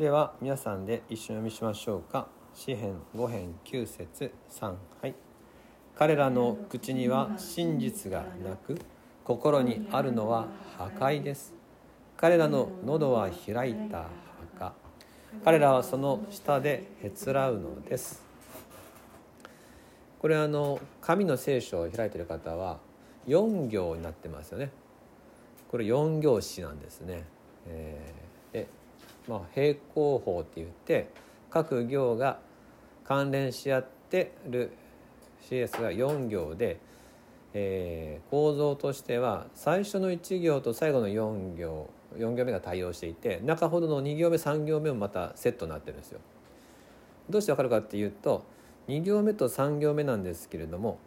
では皆さんで一緒に読みしましょうか。詩編5編9節3はい。彼らの口には真実がなく心にあるのは破壊です。彼らの喉は開いた墓。彼らはその下でへつらうのです。これあの神の聖書を開いてる方は4行になってますよね。これ4行詞なんですね、えー、でまあ、平行法って言って各行が関連し合ってる CS が4行で、えー、構造としては最初の1行と最後の4行4行目が対応していて中ほどの2行目3行目もまたセットになってるんですよ。どうしてわかるかっていうと2行目と3行目なんですけれども、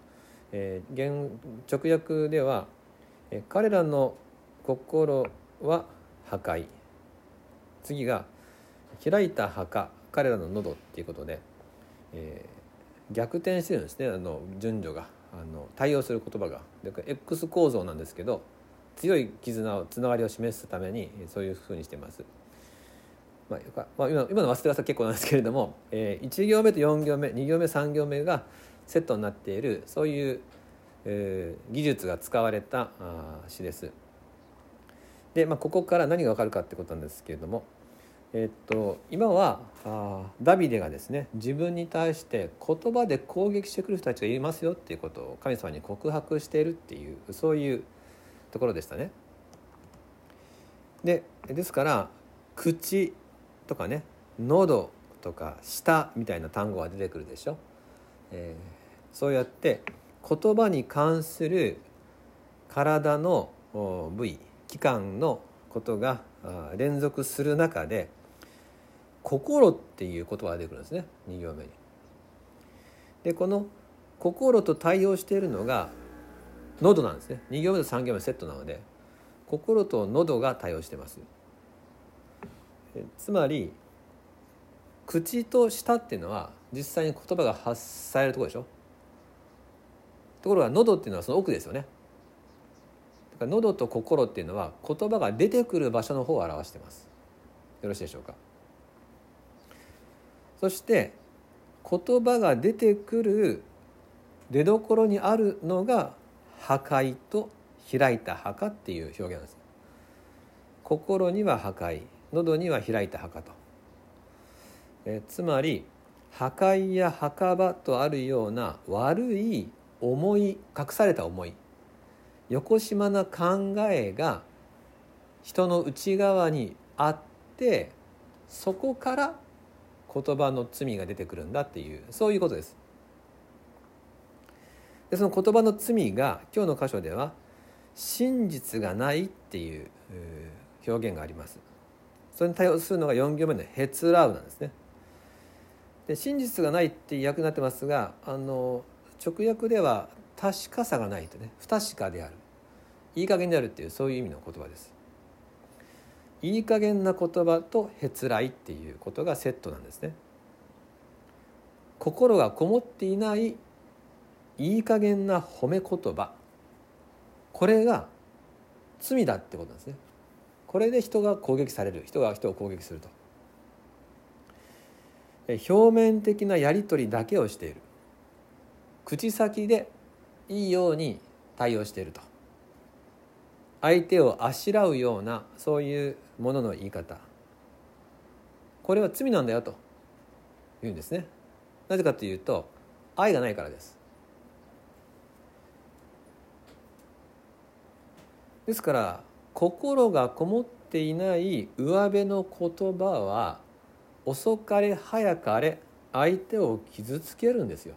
えー、現直訳では、えー、彼らの心は破壊次が開いた墓彼らの喉っていうことで、えー、逆転してるんですねあの順序があの対応する言葉が。で X 構造なんですけど強い絆をつながりを示すためにそういうふうにしてます。まあ、まあ、今今の忘れ技結構なんですけれども、えー、1行目と4行目2行目3行目がセットになっているそういう、えー、技術が使われたあ詩です。で、まあ、ここから何が分かるかってことなんですけれども、えっと、今はあダビデがですね自分に対して言葉で攻撃してくる人たちがいますよっていうことを神様に告白しているっていうそういうところでしたね。でですから口とかね喉とか舌みたいな単語が出てくるでしょ。えー、そうやって言葉に関する体の部位期間のことが連続する中で「心」っていう言葉が出てくるんですね2行目に。でこの「心」と対応しているのが喉なんですね2行目と3行目セットなので心と喉が対応してます。つまり口と舌っていうのは実際に言葉が発されるところでしょところが喉っていうのはその奥ですよねから喉と心っていうのは言葉が出てくる場所の方を表してます。よろしいでしょうか？そして言葉が出てくる出どころにあるのが破壊と開いた墓っていう表現なんです。心には破壊喉には開いた墓と。えつまり破壊や墓場とあるような悪い思い隠された思いよこしまな考えが人の内側にあってそこから言葉の罪が出てくるんだっていうそういうことです。でその言葉の罪が今日の箇所では真実がないっていう表現があります。それに対応するのが4行目の「へつらう」なんですね。で真実がないっていう訳になってますがあの直訳では確かさがないとね不確かであるいい加減であるっていうそういう意味の言葉です。いい加減な言葉とへつらいっていうことがセットなんですね。心がこもっていないいい加減な褒め言葉。これが罪だってことなんですね。これで人が攻撃される。人が人を攻撃すると。表面的なやり取りだけをしている。口先でいいように対応していると。相手をあしらうようなそういうものの言い方。これは罪なんだよと。言うんですね。なぜかというと愛がないからです。ですから心がこもっていない上辺の言葉は遅かれ早かれ相手を傷つけるんですよ。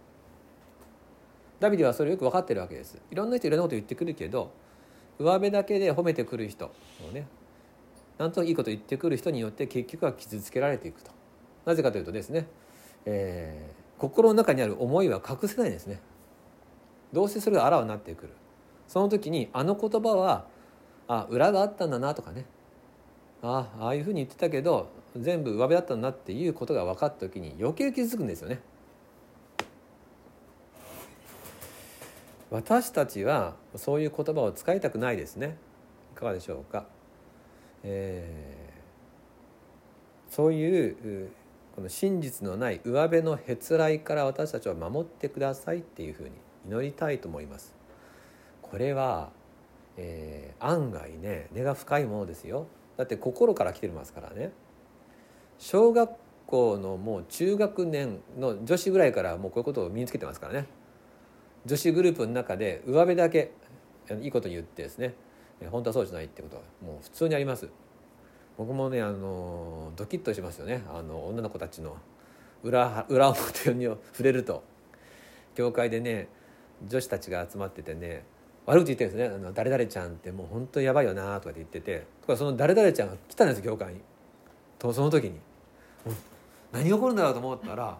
ダビデはそれよく分かってるわけです。いろんな人いろんなこと言ってくるけど上辺だけで褒めてくる人。をね。なんといいこと言ってくる人によって結局は傷つけられていくと。なぜかというとですね、えー、心の中にある思いは隠せないんですね。どうせそれがあらわになってくる。その時にあの言葉はあ裏があったんだなとかね。あああいうふうに言ってたけど全部上辺だったんだなっていうことが分かった時に余計傷つくんですよね。私たちはそういう言葉を使いたくないですねいかがでしょうか、えー、そういうこの真実のない上辺のへつらいから私たちを守ってくださいっていうふうに祈りたいと思います。これは、えー、案外ね根が深いものですよ。だって心から来てますからね。小学校のもう中学年の女子ぐらいからもうこういうことを身につけてますからね。女子グループの中で上辺だけいいこと言ってですね。本当はそうじゃないってことはもう普通にあります。僕もねあのドキッとしますよね。あの女の子たちの裏裏表に 触れると。教会でね女子たちが集まっててね悪口言ってるんですね「あの誰々ちゃんってもう本当やばいよな」とかって言ってて。とかその誰々ちゃんが来たんです教会に。とその時に。何が起こるんだろうと思ったら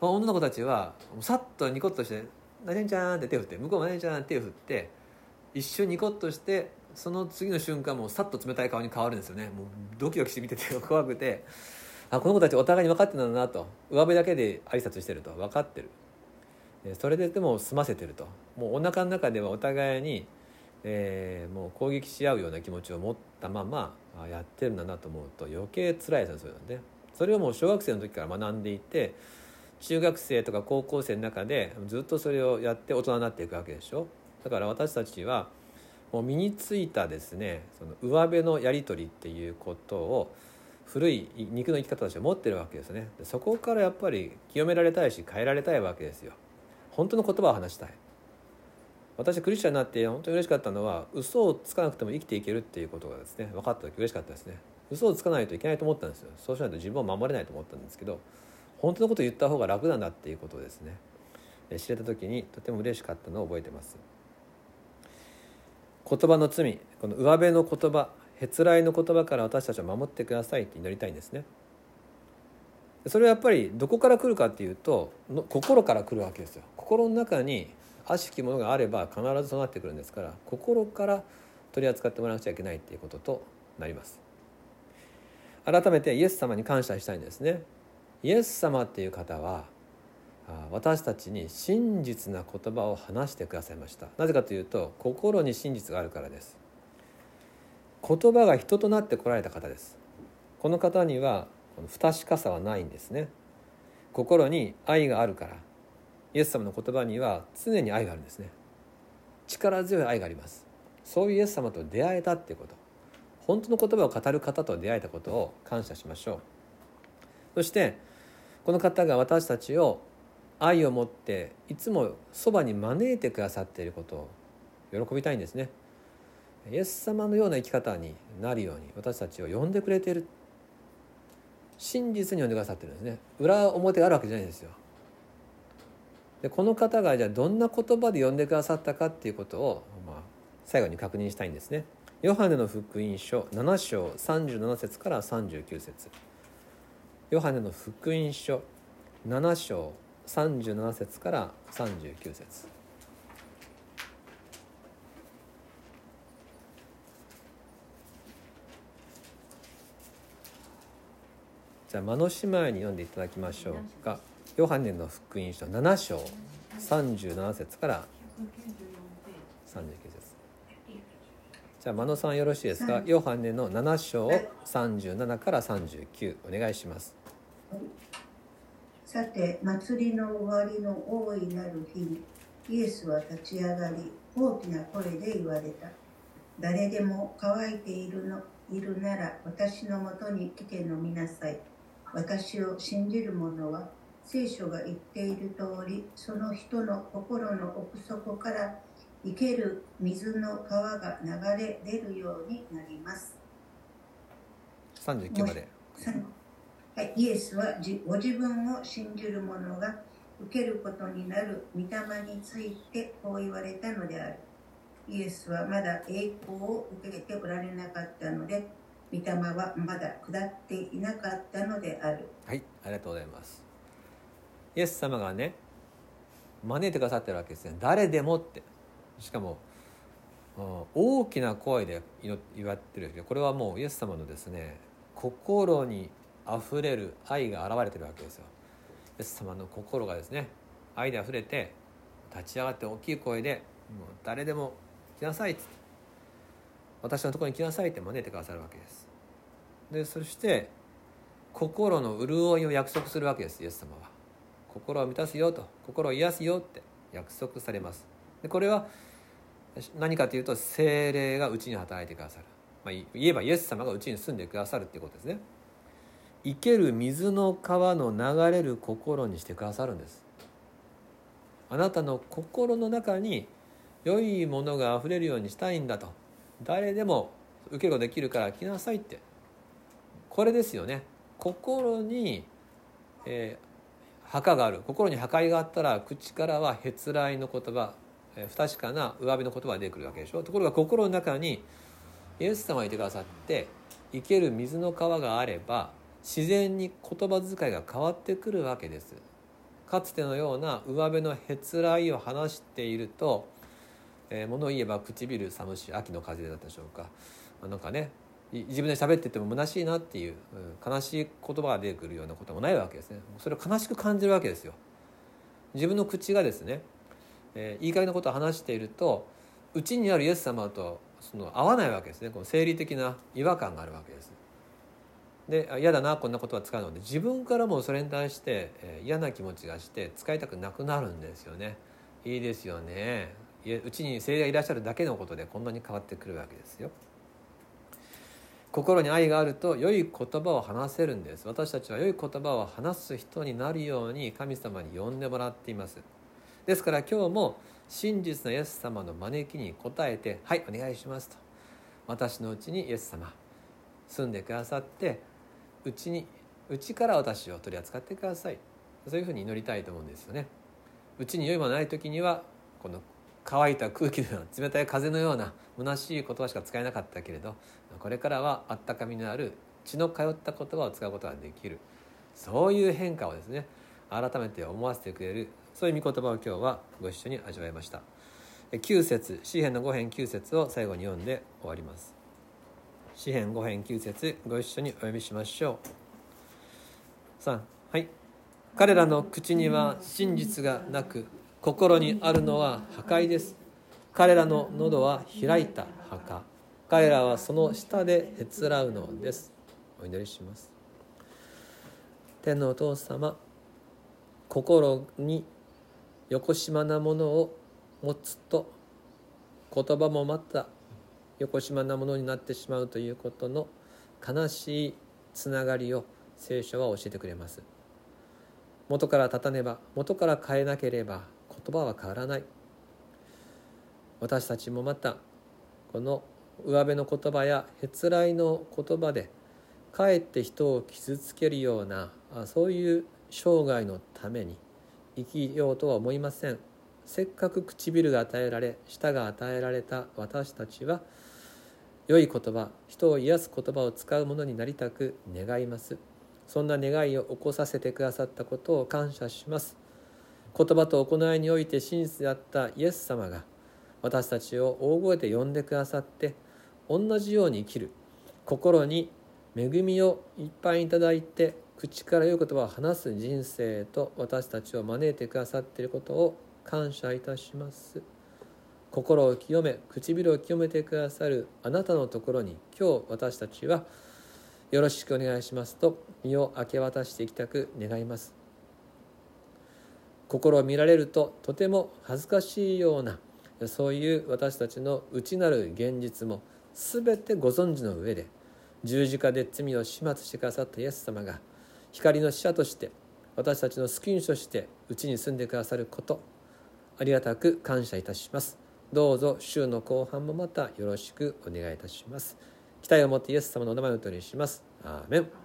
女の子たちはさっとニコッとして「何々ちゃん」って手を振って向こうも「何々ちゃん」って手を振って一瞬ニコッとしてその次の瞬間もさっと冷たい顔に変わるんですよね。もうドキドキして見てて 怖くて。あこの子たちお互いに分かってたんだなと。上辺だけで挨拶してると。分かってる。それででも済ませてると。もうお腹の中ではお互いに、えー、もう攻撃し合うような気持ちを持ったままやってるんだなと思うと余計辛いですよそういうのねそれをもう小学生の時から学んでいて中学生とか高校生の中でずっとそれをやって大人になっていくわけでしょ？だから私たちはもう身についたですねその上辺のやり取りっていうことを古い肉の生き方として持ってるわけですね。そこからやっぱり清められたいし変えられたいわけですよ。本当の言葉を話したい。私クリスチャンになって本当に嬉しかったのは嘘をつかなくても生きていけるっていうことがですね分かった時嬉しかったですね。嘘をつかないといけないと思ったんですよ。そうしないと自分を守れないと思ったんですけど本当のこと言った方が楽なんだっていうことですね知れた時にとても嬉しかったのを覚えてます。言葉の罪この上辺の言葉へつらいの言葉から私たちを守ってくださいって祈りたいんですね。それはやっぱりどこから来るかっていうと心から来るわけですよ。心の中に悪しきものがあれば必ずそうなってくるんですから心から取り扱ってもらわなくちゃいけないっていうこととなります。改めてイエス様に感謝したいんですね。イエス様っていう方は私たちに真実な言葉を話してくださいました。なぜかというと心に真実があるからです。言葉が人となってこられた方です。この方には不確かさはないんですね。心に愛があるからイエス様の言葉には常に愛があるんですね。力強い愛があります。そういうイエス様と出会えたっていうこと。本当の言葉を語る方と出会えたことを感謝しましょう。そしてこの方が私たちを愛を持っていつもそばに招いてくださっていることを喜びたいんですね。イエス様のような生き方になるように私たちを呼んでくれている。真実に呼んでくださってるんですね。裏表があるわけじゃないんですよ。でこの方がじゃあどんな言葉で呼んでくださったかっていうことを、まあ、最後に確認したいんですね。ヨハネの福音書7章37節から39節。ヨハネの福音書7章37節から39節。じゃあ間の姉妹に読んでいただきましょうか。ヨハネの福音書7章37節から39節。じゃあ間野さんよろしいですか？ヨハネの7章37から39お願いします。さて祭りの終わりの大いなる日にイエスは立ち上がり大きな声で言われた。誰でも乾いているのいるなら私のもとに来て飲みなさい。私を信じる者は聖書が言っている通りその人の心の奥底から生ける水の川が流れ出るようになります。39まではい、イエスはご自分を信じる者が受けることになる御霊についてこう言われたのである。イエスはまだ栄光を受けておられなかったので、御霊はまだ下っていなかったのである。はい、ありがとうございます。イエス様がね、招いてくださってるわけですね。誰でもって。しかも、大きな声で言われてるこれはもうイエス様のですね心に溢れる愛が現れてるわけですよ。イエス様の心がですね愛で溢れて立ち上がって大きい声でもう誰でも来なさいっつって。私のところに来なさいって招いてくださるわけです。でそして心の潤いを約束するわけですイエス様は。心を満たすよと心を癒すよって約束されます。でこれは何かというと精霊がうちに働いてくださる、まあ、言えばイエス様がうちに住んでくださるっていうことですね。生ける水の川の流れる心にしてくださるんです。あなたの心の中に良いものがあふれるようにしたいんだと。誰でも受け子できるから来なさいって。これですよね。心に、えー、墓がある。心に破壊があったら口からはへつらいの言葉、えー、不確かな上辺の言葉が出てくるわけでしょ。ところが心の中にイエス様がいてくださって生ける水の川があれば自然に言葉遣いが変わってくるわけです。かつてのような上辺のへつらいを話していると、えー、物を言えば唇寒し秋の風だったでしょうか。まあなんかね自分で喋ってても虚しいなっていう悲しい言葉が出てくるようなこともないわけですね。それを悲しく感じるわけですよ。自分の口がですね、えー、いい加減なことを話しているとうちにあるイエス様とその合わないわけですね。この生理的な違和感があるわけです。で嫌だなこんなことは使うので自分からもそれに対して、え、嫌な気持ちがして使いたくなくなるんですよね。いいですよね。うちに精霊がいらっしゃるだけのことでこんなに変わってくるわけですよ。心に愛があると良い言葉を話せるんです。私たちは良い言葉を話す人になるように神様に呼んでもらっています。ですから今日も真実のイエス様の招きに応えて「はいお願いします」と。私のうちにイエス様住んでくださってうちにうちから私を取り扱ってください。そういうふうに祈りたいと思うんですよね。うちに良いものない時にはこの乾いた空気のような冷たい風のような虚しい言葉しか使えなかったけれどこれからはあったかみのある血の通った言葉を使うことができる。そういう変化をですね改めて思わせてくれるそういう御言葉を今日はご一緒に味わいました。9節詩篇の5編9節を最後に読んで終わります。詩編5編9節ご一緒にお読みしましょう。3はい。彼らの口には真実がなく心にあるのは破壊です。彼らの喉は開いた墓。彼らはその下でへつらうのです。お祈りします。天のお父様心によこしまなものを持つと言葉もまた。よこしまなものになってしまうということの悲しいつながりを聖書は教えてくれます。元から立たねば元から変えなければ言葉は変わらない。私たちもまたこの上辺の言葉やへつらいの言葉でかえって人を傷つけるようなそういう生涯のために生きようとは思いません。せっかく唇が与えられ舌が与えられた私たちは良い言葉人を癒す言葉を使うものになりたく願います。そんな願いを起こさせてくださったことを感謝します。言葉と行いにおいて真実であったイエス様が私たちを大声で呼んでくださって同じように生きる。心に恵みをいっぱいいただいて口から良い言葉を話す人生と私たちを招いてくださっていることを感謝いたします。心を清め唇を清めてくださるあなたのところに今日私たちはよろしくお願いしますと身を明け渡していきたく願います。心を見られるととても恥ずかしいようなそういう私たちの内なる現実も全てご存知の上で十字架で罪を始末してくださったイエス様が光の使者として私たちの救い主としてうちに住んでくださることありがたく感謝いたします。どうぞ週の後半もまたよろしくお願いいたします。期待を持ってイエス様のお名前をお取りします。アーメン。